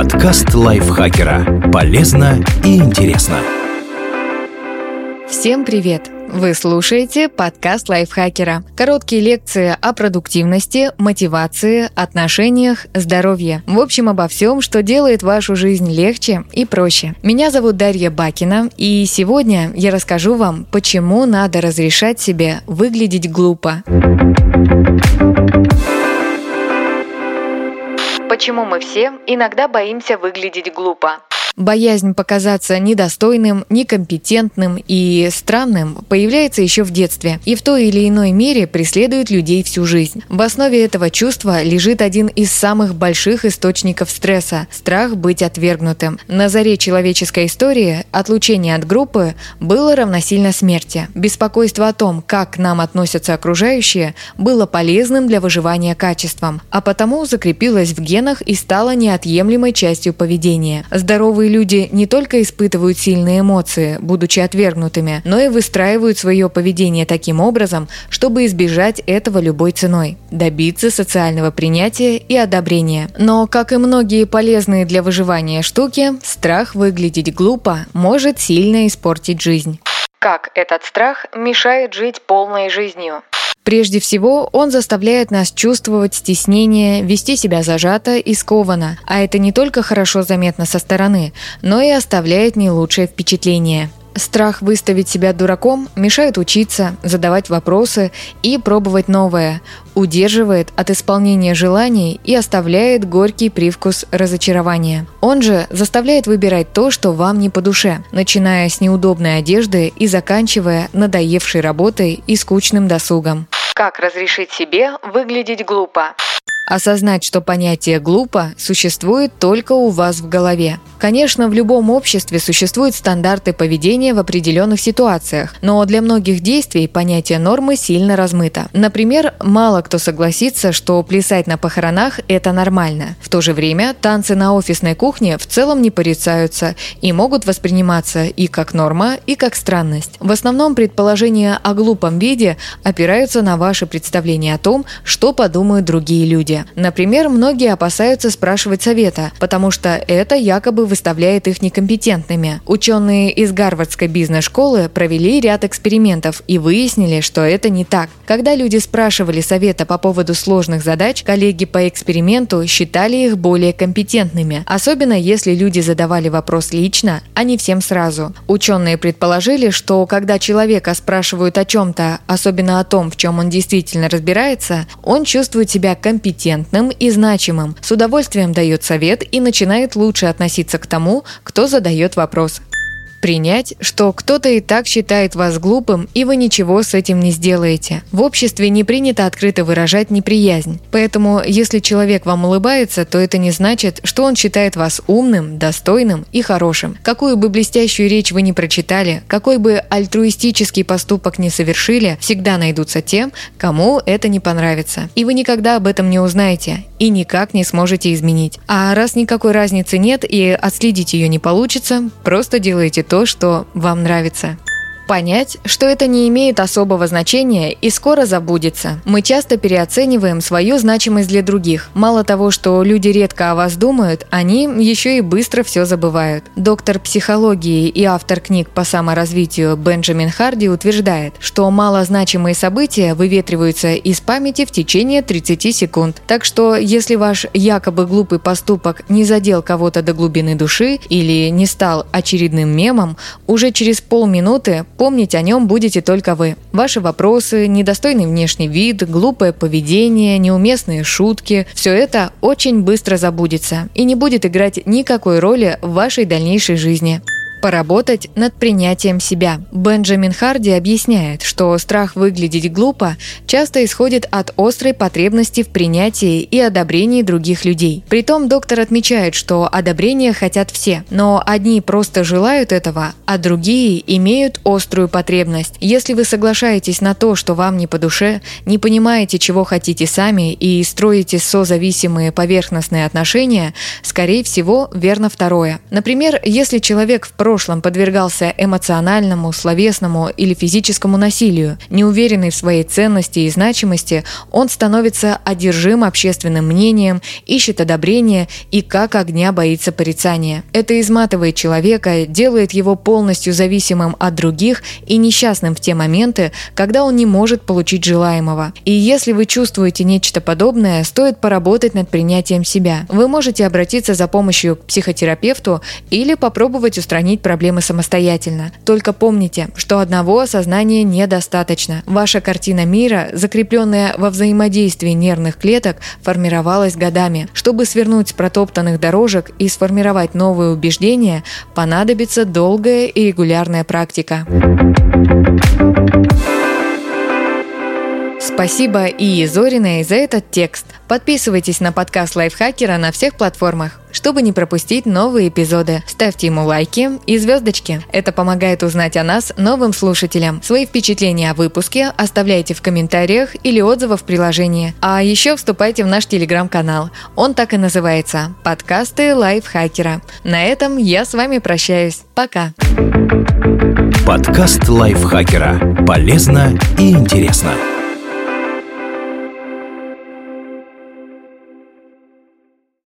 Подкаст лайфхакера. Полезно и интересно. Всем привет! Вы слушаете подкаст лайфхакера. Короткие лекции о продуктивности, мотивации, отношениях, здоровье. В общем, обо всем, что делает вашу жизнь легче и проще. Меня зовут Дарья Бакина, и сегодня я расскажу вам, почему надо разрешать себе выглядеть глупо. Почему мы все иногда боимся выглядеть глупо? Боязнь показаться недостойным, некомпетентным и странным появляется еще в детстве и в той или иной мере преследует людей всю жизнь. В основе этого чувства лежит один из самых больших источников стресса – страх быть отвергнутым. На заре человеческой истории отлучение от группы было равносильно смерти. Беспокойство о том, как к нам относятся окружающие, было полезным для выживания качеством, а потому закрепилось в генах и стало неотъемлемой частью поведения. Здоровый Здоровые люди не только испытывают сильные эмоции, будучи отвергнутыми, но и выстраивают свое поведение таким образом, чтобы избежать этого любой ценой, добиться социального принятия и одобрения. Но, как и многие полезные для выживания штуки, страх выглядеть глупо может сильно испортить жизнь. Как этот страх мешает жить полной жизнью? Прежде всего, он заставляет нас чувствовать стеснение, вести себя зажато и скованно, а это не только хорошо заметно со стороны, но и оставляет не лучшее впечатление. Страх выставить себя дураком мешает учиться, задавать вопросы и пробовать новое, удерживает от исполнения желаний и оставляет горький привкус разочарования. Он же заставляет выбирать то, что вам не по душе, начиная с неудобной одежды и заканчивая надоевшей работой и скучным досугом. Как разрешить себе выглядеть глупо? Осознать, что понятие «глупо» существует только у вас в голове. Конечно, в любом обществе существуют стандарты поведения в определенных ситуациях, но для многих действий понятие нормы сильно размыто. Например, мало кто согласится, что плясать на похоронах – это нормально. В то же время танцы на офисной кухне в целом не порицаются и могут восприниматься и как норма, и как странность. В основном предположения о глупом виде опираются на ваши представления о том, что подумают другие люди. Например, многие опасаются спрашивать совета, потому что это якобы выставляет их некомпетентными. Ученые из Гарвардской бизнес-школы провели ряд экспериментов и выяснили, что это не так. Когда люди спрашивали совета по поводу сложных задач, коллеги по эксперименту считали их более компетентными, особенно если люди задавали вопрос лично, а не всем сразу. Ученые предположили, что когда человека спрашивают о чем-то, особенно о том, в чем он действительно разбирается, он чувствует себя компетентным компетентным и значимым, с удовольствием дает совет и начинает лучше относиться к тому, кто задает вопрос. Принять, что кто-то и так считает вас глупым, и вы ничего с этим не сделаете. В обществе не принято открыто выражать неприязнь. Поэтому, если человек вам улыбается, то это не значит, что он считает вас умным, достойным и хорошим. Какую бы блестящую речь вы ни прочитали, какой бы альтруистический поступок не совершили, всегда найдутся те, кому это не понравится. И вы никогда об этом не узнаете и никак не сможете изменить. А раз никакой разницы нет и отследить ее не получится, просто делайте то, что вам нравится понять, что это не имеет особого значения и скоро забудется. Мы часто переоцениваем свою значимость для других. Мало того, что люди редко о вас думают, они еще и быстро все забывают. Доктор психологии и автор книг по саморазвитию Бенджамин Харди утверждает, что малозначимые события выветриваются из памяти в течение 30 секунд. Так что, если ваш якобы глупый поступок не задел кого-то до глубины души или не стал очередным мемом, уже через полминуты Помнить о нем будете только вы. Ваши вопросы, недостойный внешний вид, глупое поведение, неуместные шутки – все это очень быстро забудется и не будет играть никакой роли в вашей дальнейшей жизни. Поработать над принятием себя. Бенджамин Харди объясняет, что страх выглядеть глупо часто исходит от острой потребности в принятии и одобрении других людей. Притом доктор отмечает, что одобрение хотят все, но одни просто желают этого, а другие имеют острую потребность. Если вы соглашаетесь на то, что вам не по душе, не понимаете, чего хотите сами и строите созависимые поверхностные отношения, скорее всего, верно второе. Например, если человек в прошлом подвергался эмоциональному, словесному или физическому насилию. Неуверенный в своей ценности и значимости, он становится одержим общественным мнением, ищет одобрения и как огня боится порицания. Это изматывает человека, делает его полностью зависимым от других и несчастным в те моменты, когда он не может получить желаемого. И если вы чувствуете нечто подобное, стоит поработать над принятием себя. Вы можете обратиться за помощью к психотерапевту или попробовать устранить проблемы самостоятельно. Только помните, что одного осознания недостаточно. Ваша картина мира, закрепленная во взаимодействии нервных клеток, формировалась годами. Чтобы свернуть с протоптанных дорожек и сформировать новые убеждения, понадобится долгая и регулярная практика. Спасибо и Зориной за этот текст. Подписывайтесь на подкаст Лайфхакера на всех платформах, чтобы не пропустить новые эпизоды. Ставьте ему лайки и звездочки. Это помогает узнать о нас новым слушателям. Свои впечатления о выпуске оставляйте в комментариях или отзывах в приложении. А еще вступайте в наш телеграм-канал. Он так и называется – «Подкасты Лайфхакера». На этом я с вами прощаюсь. Пока. Подкаст Лайфхакера. Полезно и интересно.